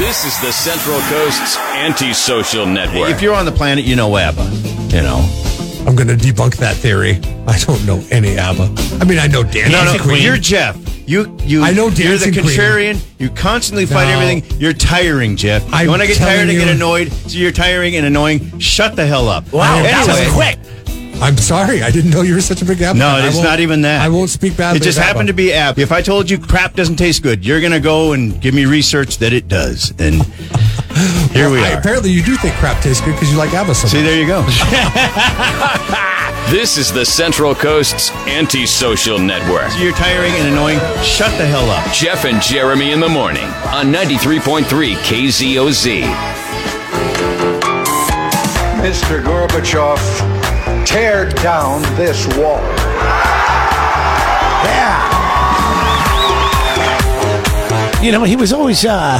This is the Central Coast's antisocial network. If you're on the planet, you know ABBA. You know. I'm going to debunk that theory. I don't know any ABBA. I mean, I know Dancing No, no, Queen. you're Jeff. You, you. I know Dancing You're the Dancing Queen. contrarian. You constantly fight No. everything. You're tiring, Jeff. I'm you want to get telling tired and you. get annoyed, so you're tiring and annoying. Shut the hell up. Wow, that was Anyway. quick. I'm sorry. I didn't know you were such a big ABBA. No, fan. It's won't- even that. I won't speak badly. It just of happened to be app. If I told you crap doesn't taste good, you're gonna go and give me research that it does. And here we I- are. apparently, you do think crap tastes good because you like ABBA so See, much. there you go. This is the Central Coast's antisocial network. you're tiring and annoying. Shut the hell up. Jeff and Jeremy in the morning on 93.3 KZOZ. Mr. Gorbachev, tear down this wall. Yeah. You know, he was always uh,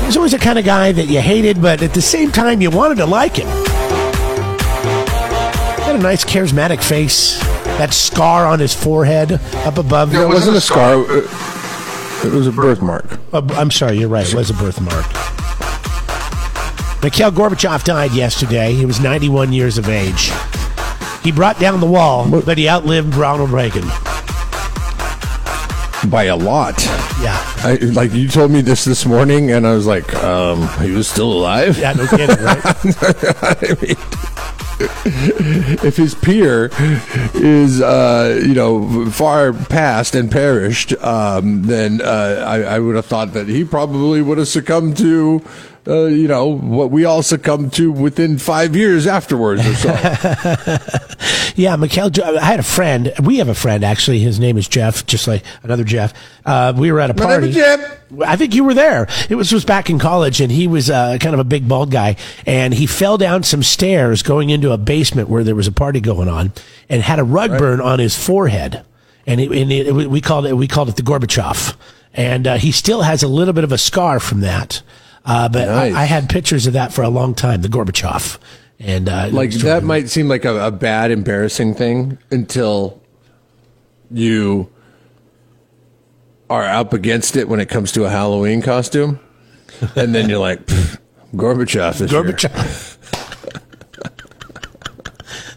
he was always the kind of guy that you hated, but at the same time you wanted to like him. Had a nice charismatic face. That scar on his forehead up above. It wasn't a scar. It it was a birthmark. Uh, I'm sorry, you're right. It was a birthmark. Mikhail Gorbachev died yesterday. He was 91 years of age. He brought down the wall, but he outlived Ronald Reagan. By a lot. Yeah. I, like you told me this this morning, and I was like, um, he was still alive. Yeah, no kidding, right? I mean, if his peer is, uh, you know, far past and perished, um, then uh, I, I would have thought that he probably would have succumbed to, uh, you know, what we all succumbed to within five years afterwards or so. Yeah, Mikhail. I had a friend. We have a friend actually. His name is Jeff, just like another Jeff. Uh, we were at a party. I think you were there. It was was back in college, and he was uh, kind of a big bald guy, and he fell down some stairs going into a basement where there was a party going on, and had a rug burn on his forehead, and, it, and it, we called it we called it the Gorbachev, and uh, he still has a little bit of a scar from that. Uh, but Nice. I, I had pictures of that for a long time, the Gorbachev, and uh, like that of- might seem like a, a bad, embarrassing thing until you are up against it when it comes to a Halloween costume, and then you're like, Gorbachev is here." Gorbachev.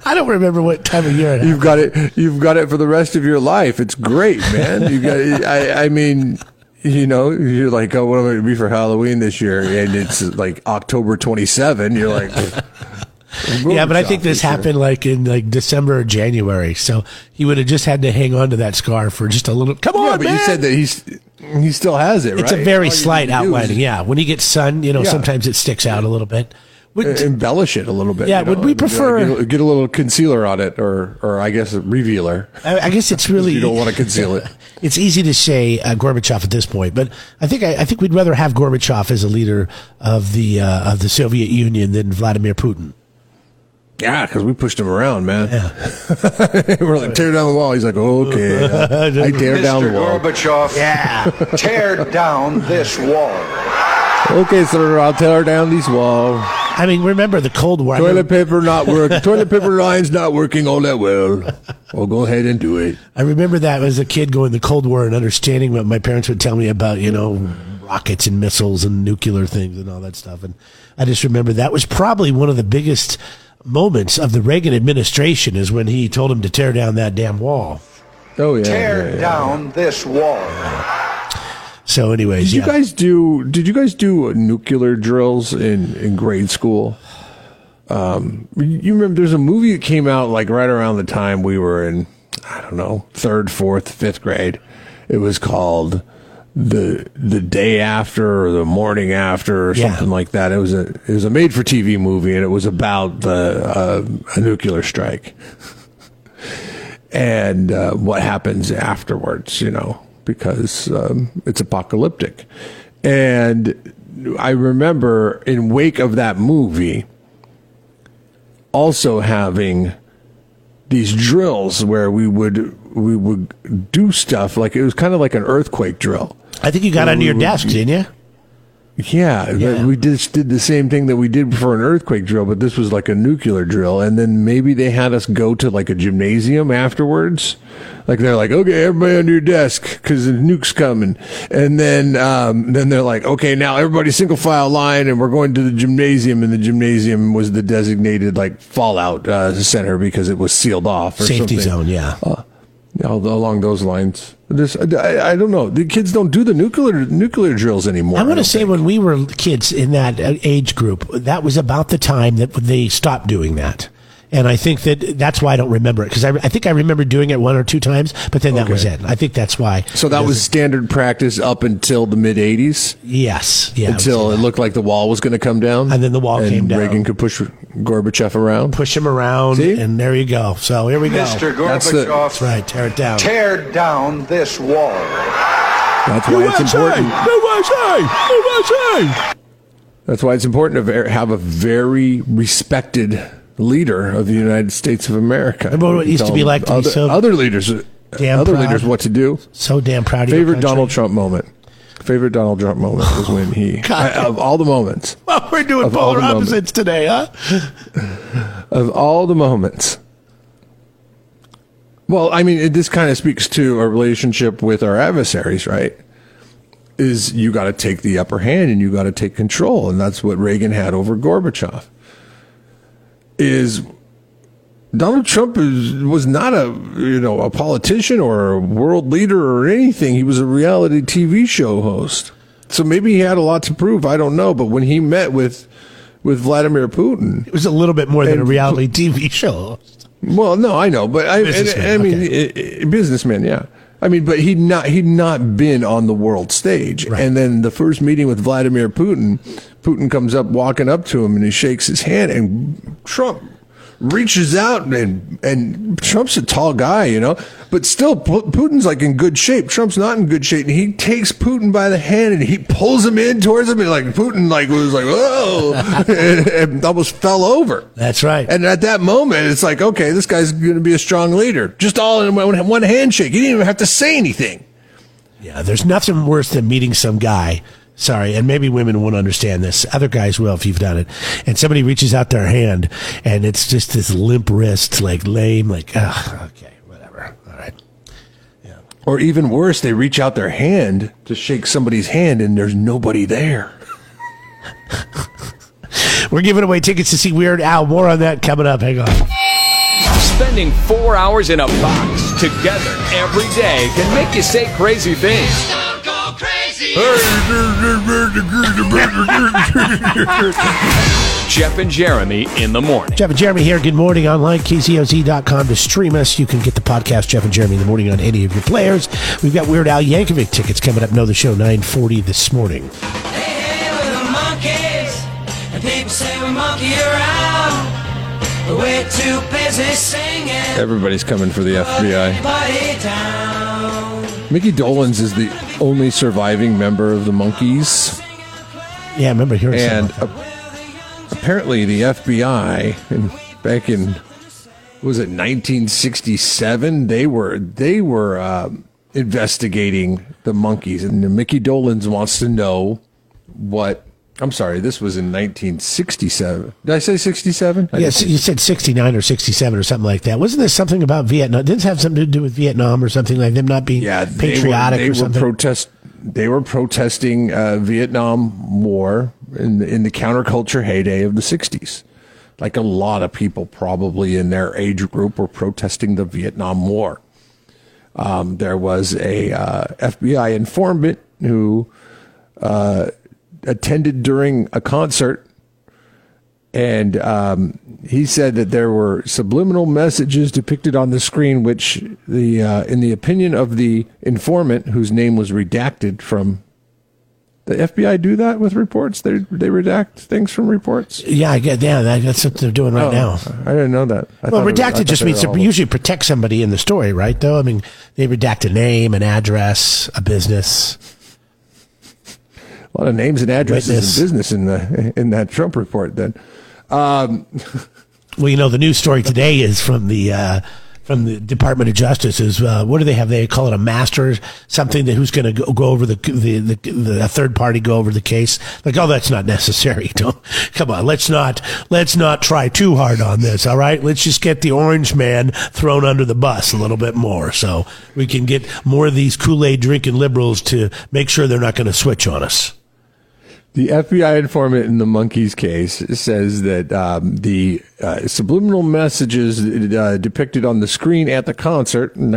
I don't remember what time of year it You've got it. You've got it for the rest of your life. It's great, man. You got. I. I mean. You know, you're like, oh, what am I going to be for Halloween this year? And it's like October 27. You're like, Yeah, but I think this here. happened like in like December or January, so he would have just had to hang on to that scar for just a little. Come on, Yeah, but man! you said that he's he still has it, right? it's a very All slight do is outlining. Yeah, when he gets sun, you know, Yeah. sometimes it sticks out a little bit. Would- embellish it a little bit. Yeah, you know, would we and, prefer- get, a, get a little concealer on it, or or I guess a revealer. I, I guess it's really you don't want to conceal it. It's easy to say uh, Gorbachev at this point, but I think I, I think we'd rather have Gorbachev as a leader of the uh, of the Soviet Union than Vladimir Putin. Yeah, because we pushed him around, man. Yeah. We're like tear down the wall. He's like, okay, uh, I tear down the Mr. wall. Gorbachev, Yeah, tear down this wall. Okay, sir, I'll tear down this walls. I mean, remember the Cold War? Toilet paper not work. Toilet paper line's not working all that well. Well, go ahead and do it. I remember that as a kid going the Cold War and understanding what my parents would tell me about, you know, rockets and missiles and nuclear things and all that stuff. And I just remember that was probably one of the biggest moments of the Reagan administration is when he told him to tear down that damn wall. Oh yeah. Tear yeah, yeah. down this wall. So, anyways, Did you guys do? Did you guys do nuclear drills in in grade school? Um, you remember there's a movie that came out like right around the time we were in, I don't know, third, fourth, fifth grade. It was called the the day after or the morning after or Yeah. something like that. It was a it was a made for TV movie and it was about the uh, a nuclear strike and uh, what happens afterwards, you know, because um, it's apocalyptic. And I remember in wake of that movie also having these drills where we would we would do stuff like it was kind of like an earthquake drill. I think you got under your desk, didn't you? Yeah, Yeah. we just did the same thing that we did for an earthquake drill, but this was like a nuclear drill. And then maybe they had us go to like a gymnasium afterwards. Like they're like, okay, everybody under your desk because the nuke's coming. And then, um, then they're like, okay, now everybody single file line and we're going to the gymnasium. And the gymnasium was the designated like fallout uh, center because it was sealed off or Safety something. zone, yeah. Al- along those lines. This, I, I don't know. The kids don't do the nuclear nuclear drills anymore. I want to say think. when we were kids in that uh, age group, that was about the time that they stopped doing that. And I think that that's why I don't remember it because I, I think I remember doing it one or two times, but then that was it. I think that's why. So that was standard practice up until the mid '80s, yes, yeah. Until it looked like the wall was going to come down, And then the wall and came down. Reagan could push Gorbachev around. push him around, See? and there you go. So here we go. Mr. That's the- Gorbachev, That's right. Tear it down. tear down this wall. That's why it's important. USA, USA. That's why it's important to have a very respected leader of the United States of America. Remember what it used to be like to be so other leaders, damn other proud? leaders, what to do. So damn proud of Favorite. Donald Trump moment. Favorite Donald Trump moment was when he, I- of all the moments, Well, we're doing polar the moments. opposites today, huh? of all the moments. Well, I mean, it, this kind of speaks to our relationship with our adversaries, right? Is you got to take the upper hand and you got to take control, and that's what Reagan had over Gorbachev. Is Donald Trump is, was not a you know a politician or a world leader or anything. He was a reality TV show host. So maybe he had a lot to prove. I don't know. But when he met with with Vladimir Putin, It was a little bit more than a reality TV show. well, no, I know, but I, and, I mean, okay. i- i- businessman, yeah. I mean, but he'd not he'd not been on the world stage. Right. And then the first meeting with Vladimir Putin, Putin comes up walking up to him and he shakes his hand, and Trump reaches out and and Trump's a tall guy, you know, but still Pu- Putin's like in good shape. Trump's not in good shape, and he takes Putin by the hand and he pulls him in towards him, and like Putin like was like whoa, and, and almost fell over. That's right. And at that moment, it's like, okay, this guy's going to be a strong leader. Just all in one, one handshake. He didn't even have to say anything. Yeah, there's nothing worse than meeting some guy. Sorry, and maybe women won't understand this. Other guys will if you've done it. And somebody reaches out their hand, and it's just this limp wrist, like lame, like, ugh, okay, whatever. All right. Yeah. Or even worse, they reach out their hand to shake somebody's hand and there's nobody there. We're giving away tickets to see Weird Al. More on that coming up. Hang on. Spending four hours in a box together every day can make you say crazy things. Jeff and Jeremy in the morning. Jeff and Jeremy here. Good morning online, kzoz.com to stream us. You can get the podcast Jeff and Jeremy in the morning on any of your players. We've got Weird Al Yankovic tickets coming up. Know the show 940 this morning. Hey, hey, we're the Monkees, and people say we monkey around. But we're too busy singing. Everybody's coming for the FBI. Mickey Dolenz is the only surviving member of the Monkees. Yeah, I remember hearing And something. apparently the FBI, in, back in, was it 1967? They were, they were um, investigating the Monkees. And Mickey Dolenz wants to know what I'm sorry, this was in 1967. Did I say 67? I Yes, you said 69 or 67 or something like that. Wasn't there something about Vietnam? Didn't have something to do with Vietnam or something like them not being yeah, they patriotic were, they or something? Were protest, they were protesting uh, Vietnam War in the, in the counterculture heyday of the 60s. Like a lot of people probably in their age group were protesting the Vietnam War. Um, there was a uh, FBI informant who uh, attended during a concert, and um, he said that there were subliminal messages depicted on the screen, which the uh, in the opinion of the informant, whose name was redacted from. The FBI do that with reports. They they redact things from reports. yeah, I get yeah, that, that's what they're doing right Oh, now. I didn't know that. I Well, it was- redacted just means to usually protect somebody in the story, right? Though I mean, they redact a name, an address, a business. A lot of names and addresses Witness. and business in the in that Trump report. Then Well, you know, the news story today is from the uh, from the Department of Justice is uh, what do they have? They call it a master, something that who's going to go, go over the, the the the a third party go over the case. Like, oh, that's not necessary. Don't come on. Let's not let's not try too hard on this. All right, let's just get the orange man thrown under the bus a little bit more, so we can get more of these Kool Aid drinking liberals to make sure they're not going to switch on us. The FBI informant in the Monkees case says that um, the uh, subliminal messages uh, depicted on the screen at the concert in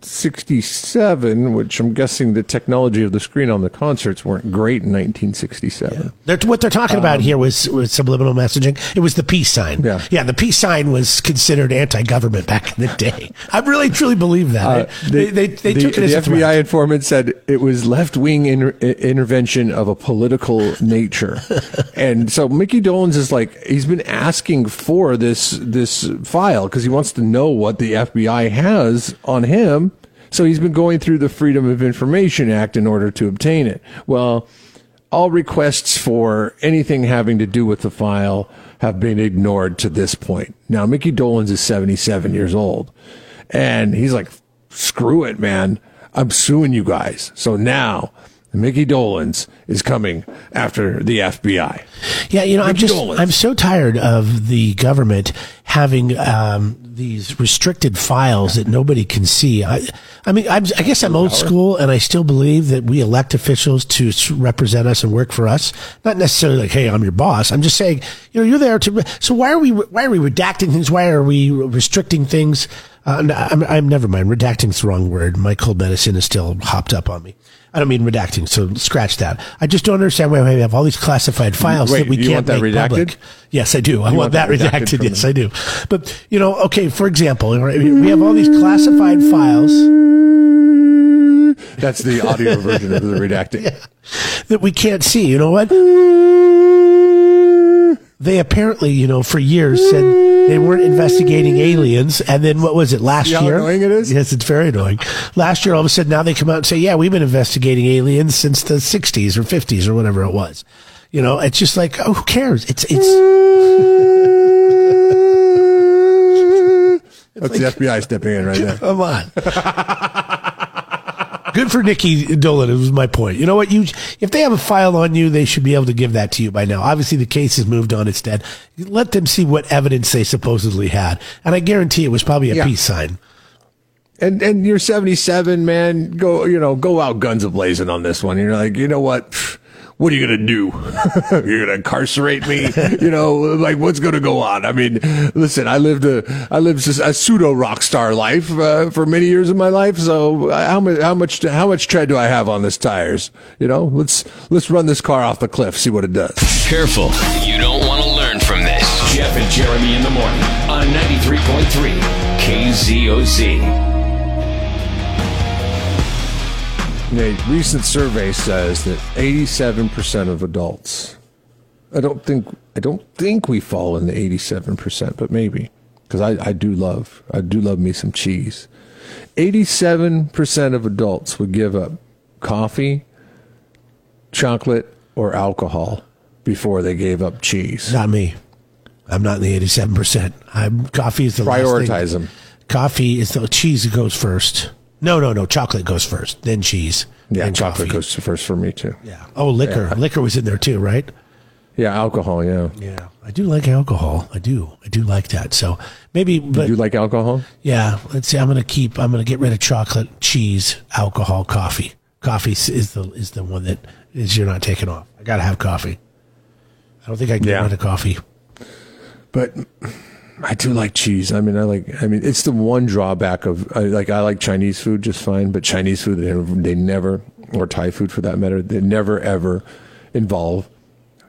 1967, which I'm guessing the technology of the screen on the concerts weren't great in 1967. They're, what they're talking about here was, was subliminal messaging. It was the peace sign. Yeah. yeah, the peace sign was considered anti-government back in the day. I really truly believe that. Uh, they, they, they the, took it as the a threat. FBI informant said it was left wing inter- intervention of a political nature, and so Mickey Dolenz is like he's been asking for this this file because he wants to know what the FBI has on him. So he's been going through the Freedom of Information Act in order to obtain it. Well, all requests for anything having to do with the file have been ignored to this point. Now, Mickey Dolenz is 77 years old, and he's like, screw it, man. I'm suing you guys. So now, Mickey Dolenz is coming after the FBI. Yeah, you know, I'm just Dolenz. I'm so tired of the government having um, these restricted files that nobody can see. I, I mean, I'm, I guess I'm old school, and I still believe that we elect officials to represent us and work for us. Not necessarily like, hey, I'm your boss. I'm just saying, you know, you're there to. So why are we why are we redacting things? Why are we restricting things? Uh, I'm, I'm never mind. Redacting's the wrong word. My cold medicine is still hopped up on me. I don't mean redacting, so scratch that. I just don't understand why we have all these classified files Wait, that we you can't want that make redacted? public. Yes, I do. I want, want that redacted redacted. Yes, I do. But you know, okay. For example, we have all these classified files That's the audio version of the redacting. that we can't see. You know what? They apparently, you know, for years said they weren't investigating aliens, and then what was it last See how year? annoying it is? Yes, it's very annoying. Last year, all of a sudden, now they come out and say, "Yeah, we've been investigating aliens since the '60s or '50s or whatever it was." You know, it's just like, oh, who cares? It's it's. That's the FBI stepping in right there. Come on. Good for Nikki Dolan. It was my point. You know what? You, if they have a file on you, they should be able to give that to you by now. Obviously, the case has moved on. It's dead. Let them see what evidence they supposedly had, and I guarantee it was probably a Yeah. peace sign. And and you're 77, man. Go, you know, go out guns a blazing on this one. You're like, you know what? Pfft, What are you gonna do? You're gonna incarcerate me? you know, like what's gonna go on? I mean, listen, I lived a I lived a pseudo rock star life uh, for many years of my life. So uh, how much how much how much tread do I have on this tires? You know, let's let's run this car off the cliff, see what it does. Careful. You don't want to learn from this. Jeff and Jeremy in the morning on 93.3 KZOZ. A recent survey says that 87% of adults. I don't think I don't think we fall in the 87%, but maybe because I, I do love I do love me some cheese. 87% of adults would give up coffee, chocolate, or alcohol before they gave up cheese. Not me. I'm not in the 87. percent I'm coffee is the. Prioritize them. Coffee is the cheese that goes first. No, no, no. Chocolate goes first, then cheese, Yeah, then chocolate coffee. goes first for me too. Yeah. Oh, liquor. Liquor was in there too, right? Yeah, alcohol. Yeah. Yeah, I do like alcohol. I do. I do like that. So maybe, but you like alcohol? yeah, let's see. I'm gonna keep. I'm gonna get rid of chocolate, cheese, alcohol, coffee. Coffee is the is the one that is you're not taking off. I gotta have coffee. I don't think I can Yeah. get rid of coffee. but I do like cheese. I mean, I like. I mean, it's the one drawback of I, like I like Chinese food just fine, but Chinese food they never, they never or Thai food for that matter they never ever involve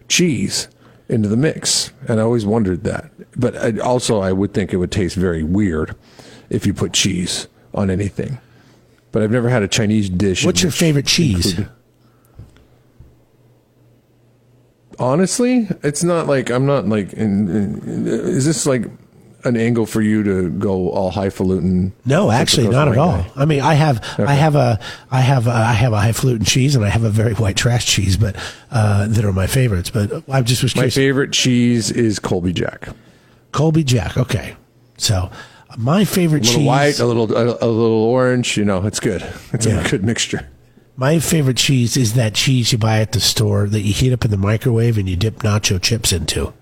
cheese into the mix, and I always wondered that. But I, also, I would think it would taste very weird if you put cheese on anything. But I've never had a Chinese dish. What's your favorite cheese? included- Honestly, it's not like I'm not like. In, in, is this like an angle for you to go all highfalutin? No, actually, not at all. Guy? I mean, I have, I have a, I have, a, I have a highfalutin cheese, and I have a very white trash cheese, but uh, that are my favorites. But I just was My curious. favorite cheese is Colby Jack. Colby Jack. Okay, so My favorite A little cheese. white, a little a, a little orange. You know, it's good. It's Yeah. a good mixture. My favorite cheese is that cheese you buy at the store that you heat up in the microwave and you dip nacho chips into.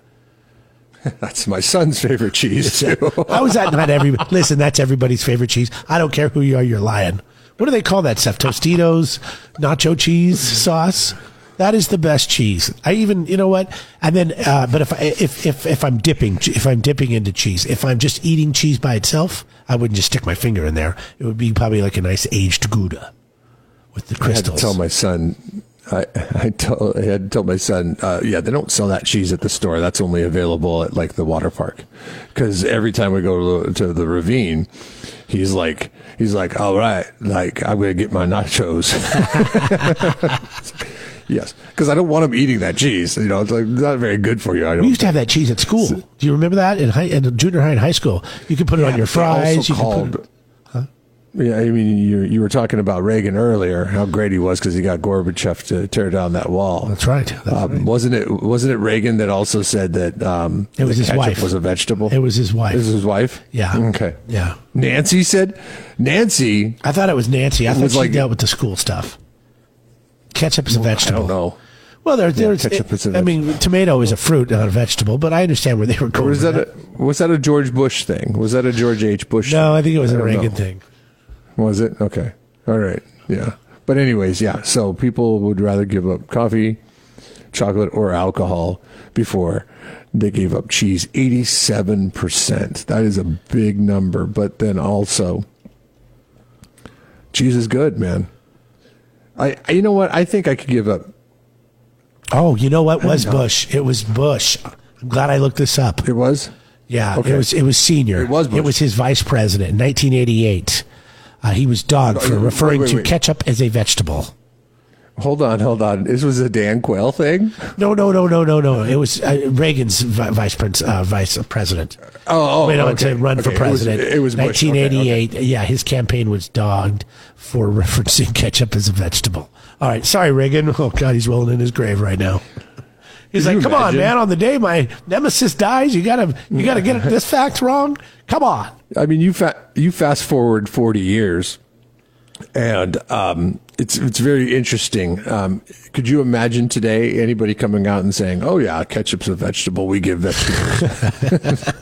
That's my son's favorite cheese too. How is that not every? Listen, that's everybody's favorite cheese. I don't care who you are, you're lying. What do they call that stuff? Tostitos, nacho cheese sauce. That is the best cheese. I even, you know what? And then, uh, but if I, if if if I'm dipping, if I'm dipping into cheese, if I'm just eating cheese by itself, I wouldn't just stick my finger in there. It would be probably like a nice aged Gouda with the I had to tell my son. I, I, tell, I had to tell my son, uh, yeah, they don't sell that cheese at the store. That's only available at like the water park. Because every time we go to, to the ravine, he's like, he's like, all right, like I'm gonna get my nachos. yes, because I don't want him eating that cheese. You know, it's like not very good for you. I don't. We used to have that cheese at school. Do you remember that in high, in junior high and high school? You could put it on your fries. You could put it, Yeah, I mean, you you were talking about Reagan earlier, how great he was because he got Gorbachev to tear down that wall. that's right. That's Um, right. Wasn't it? Wasn't it Reagan that also said that um, It was his wife. was a vegetable? It was his wife. This is his wife. Yeah. Okay. Yeah. Nancy said. Nancy. I thought it was Nancy. I thought was she like- dealt with the school stuff. Ketchup is a vegetable. don't know. Well, there, there's. is a I mean, tomato is a fruit, not a vegetable. But I understand where they were going. Was with that a was that a George Bush thing? Was that a George H. Bush? No, thing? I think it was a don't Reagan know. thing. Was it? Okay. All right. Yeah. But anyways, yeah. So people would rather give up coffee, chocolate, or alcohol before they gave up cheese. Eighty-seven percent. That is a big number. But then also, cheese is good, man. I, I- you know what? I think I could give up. Oh, you know what was know. Bush? It was Bush. I'm glad I looked this up. It was. Yeah, Okay. it was. It was senior. It was Bush. It was his vice president in 1988. Uh, he was dogged for wait, referring wait, to ketchup as a vegetable. Hold on, hold on. This was a Dan Quayle thing. No, no, no, no, no, no. It was uh, Reagan's vi- vice prince, uh, vice president. Oh, oh, went on okay. to run for Okay, it was- president. it was Bush. Okay, 1988. Yeah, his campaign was dogged for referencing ketchup as a vegetable. All right, sorry, Reagan. Oh God, he's rolling in his grave right now. He's Can like, you "Come on, man! On the day my nemesis dies, you gotta, you gotta get this fact wrong. Come on." I mean, you fa- you fast forward forty years, and um, it's it's very interesting. Um, could you imagine today anybody coming out and saying, "Oh yeah, ketchup's a vegetable. We give vegetables."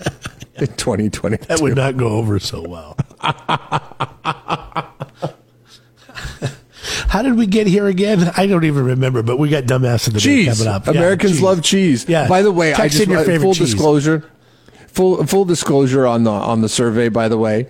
In 2020, That would not go over so well. How did we get here again? I don't even remember, but we got dumbass of the day cheese. coming up. Yeah, Americans cheese. love cheese. Yeah. By the way, I just in your uh, favorite full cheese. disclosure. Full full disclosure on the on the survey. By the way,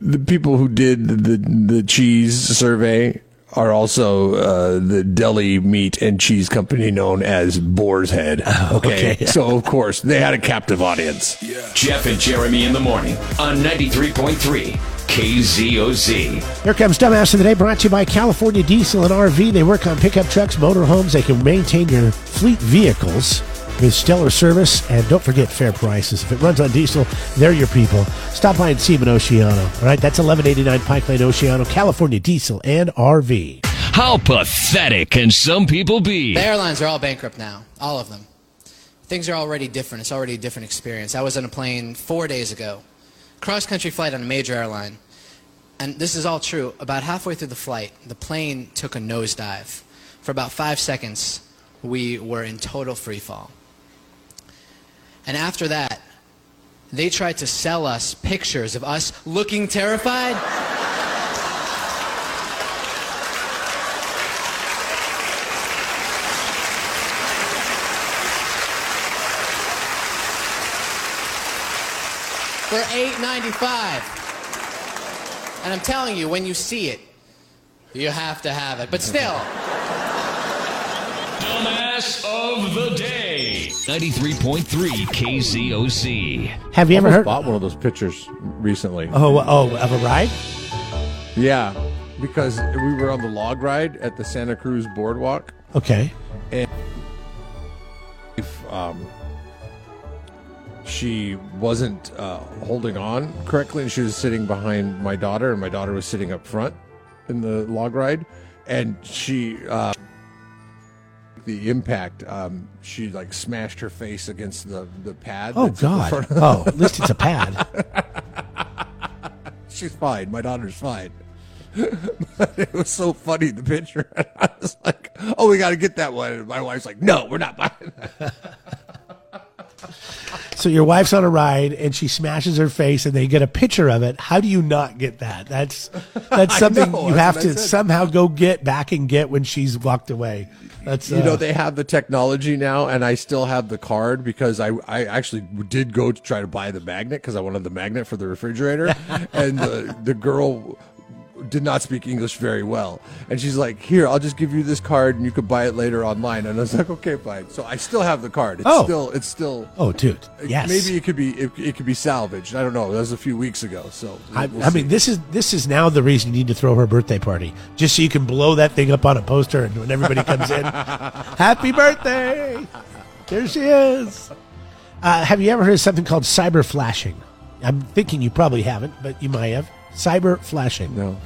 the people who did the the cheese survey are also uh, the deli meat and cheese company known as Boar's Head. Okay, okay. so of course they had a captive audience. Jeff and Jeremy in the morning on 93.3 KZOZ. Here comes Dumbass of the Day, brought to you by California Diesel and RV. They work on pickup trucks, motorhomes. They can maintain your fleet vehicles with stellar service. And don't forget fair prices. If it runs on diesel, they're your people. Stop by and see them in Oceano. All right, that's 1189 Pike Lane, Oceano, California Diesel and RV. How pathetic can some people be? The airlines are all bankrupt now, all of them. Things are already different. It's already a different experience. I was on a plane four days ago, cross country flight on a major airline. And this is all true. About halfway through the flight, the plane took a nosedive. For about five seconds, we were in total free fall. And after that, they tried to sell us pictures of us looking terrified. For $8.95. And I'm telling you, when you see it, you have to have it. But still, Dumbass of the day. 93.3 KZOZ. Have you ever Almost heard? bought one of those pictures recently. Oh, oh, of a ride? Yeah, because we were on the log ride at the Santa Cruz Boardwalk. Okay. And if um, she wasn't uh, holding on correctly and she was sitting behind my daughter and my daughter was sitting up front in the log ride and she uh, the impact. Um, she like smashed her face against the the pad. Oh that's in the God! Oh, at least it's a pad. she's fine. My daughter's fine. But it was so funny the picture. I was like, "Oh, we got to get that one." And my wife's like, "No, we're not buying that." So your wife's on a ride and she smashes her face, and they get a picture of it. How do you not get that? That's that's something know, you have to somehow go get back and get when she's walked away. That's You know uh, they have the technology now, and I still have the card because I I actually did go to try to buy the magnet because I wanted the magnet for the refrigerator, and the the girl did not speak English very well, and she's like, "Here, I'll just give you this card, and you could buy it later online." And I was like, "Okay, fine." So I still have the card. It's Oh. still it's still. Oh, dude! Yes. Maybe it could be it, it could be salvaged. I don't know. That was a few weeks ago. So I, we'll I mean, this is this is now the reason you need to throw her birthday party, just so you can blow that thing up on a poster, and when everybody comes in, happy birthday! There she is. Uh, have you ever heard of something called cyber flashing? I'm thinking you probably haven't, but you might have. Cyber flashing. no.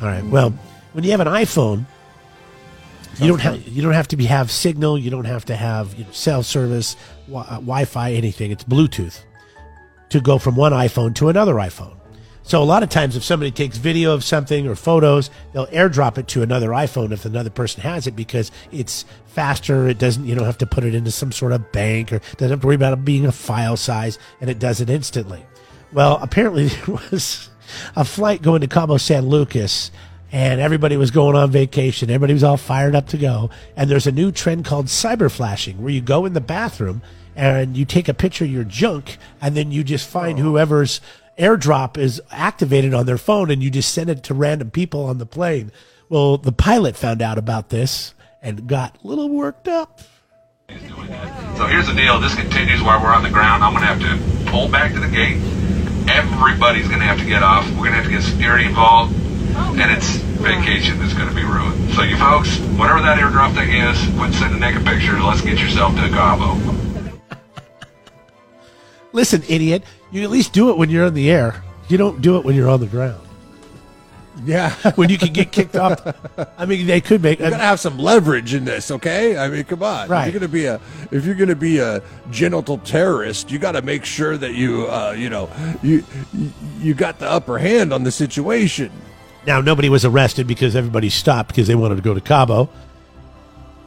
All right. Well, when you have an iPhone, you don't have you don't have to be have signal. You don't have to have you know, cell service, wi- uh, Wi-Fi, anything. It's Bluetooth to go from one iPhone to another iPhone. So a lot of times, if somebody takes video of something or photos, they'll airdrop it to another iPhone if another person has it because it's faster. It doesn't you don't have to put it into some sort of bank or doesn't have to worry about it being a file size, and it does it instantly. Well, apparently there was a flight going to Cabo San Lucas and everybody was going on vacation. Everybody was all fired up to go. And there's a new trend called cyber flashing where you go in the bathroom and you take a picture of your junk and then you just find oh. whoever's airdrop is activated on their phone and you just send it to random people on the plane. Well, the pilot found out about this and got a little worked up. So here's the deal. This continues while we're on the ground. I'm going to have to pull back to the gate. Everybody's going to have to get off. We're going to have to get security involved. Oh, and it's vacation that's going to be ruined. So you folks, whatever that airdrop thing is, quit sending naked pictures. Let's get yourself to Cabo. Listen, idiot, you at least do it when you're in the air. You don't do it when you're on the ground. Yeah. When you can get kicked off. I mean, they could make. You gotta have some leverage in this, okay? I mean, come on. Right. If you're gonna be a if you're gonna be a genital terrorist, you got to make sure that you uh, you know you you- you got the upper hand on the situation. Now, nobody was arrested because everybody stopped because they wanted to go to Cabo.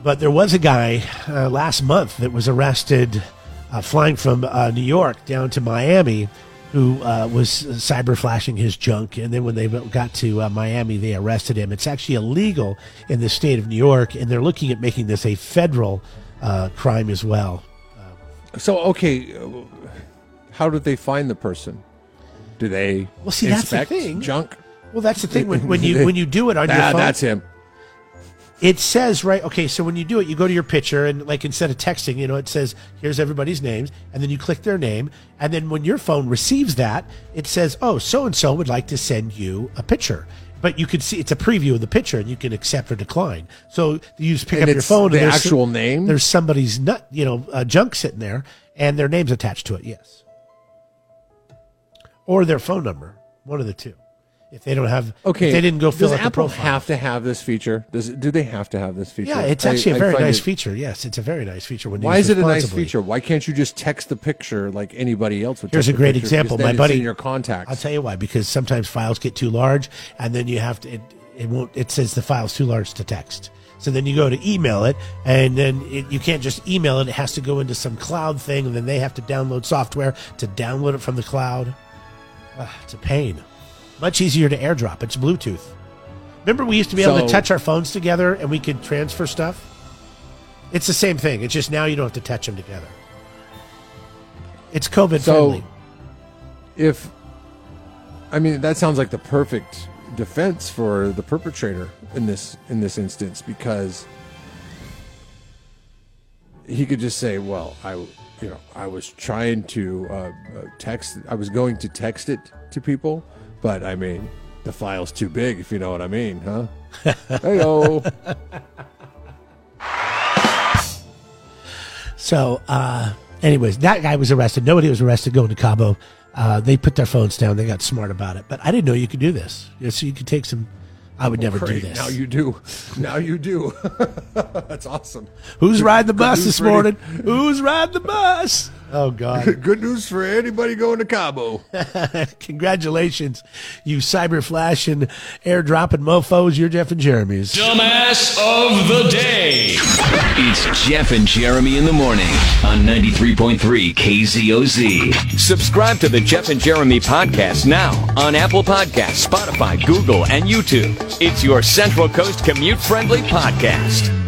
But there was a guy uh, last month that was arrested uh, flying from uh, New York down to Miami who uh, was cyber flashing his junk. And then when they got to uh, Miami, they arrested him. It's actually illegal in the state of New York, and they're looking at making this a federal uh, crime as well. So okay, uh, how did they find the person? Do they Well, see, that's the thing. junk? Well, that's the thing when, when you when you do it on your Ah, phone. that's him. It says right okay so when you do it you go to your picture and like instead of texting you know it says here's everybody's names and then you click their name and then when your phone receives that it says oh so and so would like to send you a picture. But you can see it's a preview of the picture and you can accept or decline. So you just pick And up your phone the and there's actual name? there's somebody's nut you know uh, junk sitting there and their name's attached to it yes. Or their phone number one of the two if they don't have Okay, they didn't go fill Does out the Apple profile have to have this feature? Does do they have to have this feature? yeah, it's actually a I very nice it- feature. Yes, it's a very nice feature. When Why is it a nice feature? Why can't you just text the picture like anybody else would? Here's a great example. My buddy, in your contacts. I'll tell you why. Because sometimes files get too large, and then you have to. It, it won't. It says the file's too large to text. So then you go to email it, and then it, you can't just email it. It has to go into some cloud thing, and then they have to download software to download it from the cloud. Ah, it's a pain. Much easier to airdrop. It's Bluetooth. Remember, we used to be able to touch our phones together, and we could transfer stuff. It's the same thing. It's just now you don't have to touch them together. It's COVID So- friendly. if I mean that sounds like the perfect defense for the perpetrator in this in this instance because he could just say, "Well, I you know I was trying to uh, uh, text. I was going to text it to people, but I mean." The file's too big, if you know what I mean, huh? Heyo. So, uh, anyways, that guy was arrested. Nobody was arrested going to Cabo. Uh, they put their phones down. They got smart about it. But I didn't know you could do this. So you could take some I would never do this. Now you do. Now you do. That's awesome. Who's riding the bus this morning? Who's riding the bus? Oh God! Good news for anybody going to Cabo. Congratulations, you cyber flashing, airdropping mofo's. You're Jeff and Jeremy's. Dumbass of the day. It's Jeff and Jeremy in the morning on 93.3 KZOZ. Subscribe to the Jeff and Jeremy podcast now on Apple Podcasts, Spotify, Google, and YouTube. It's your Central Coast commute friendly podcast.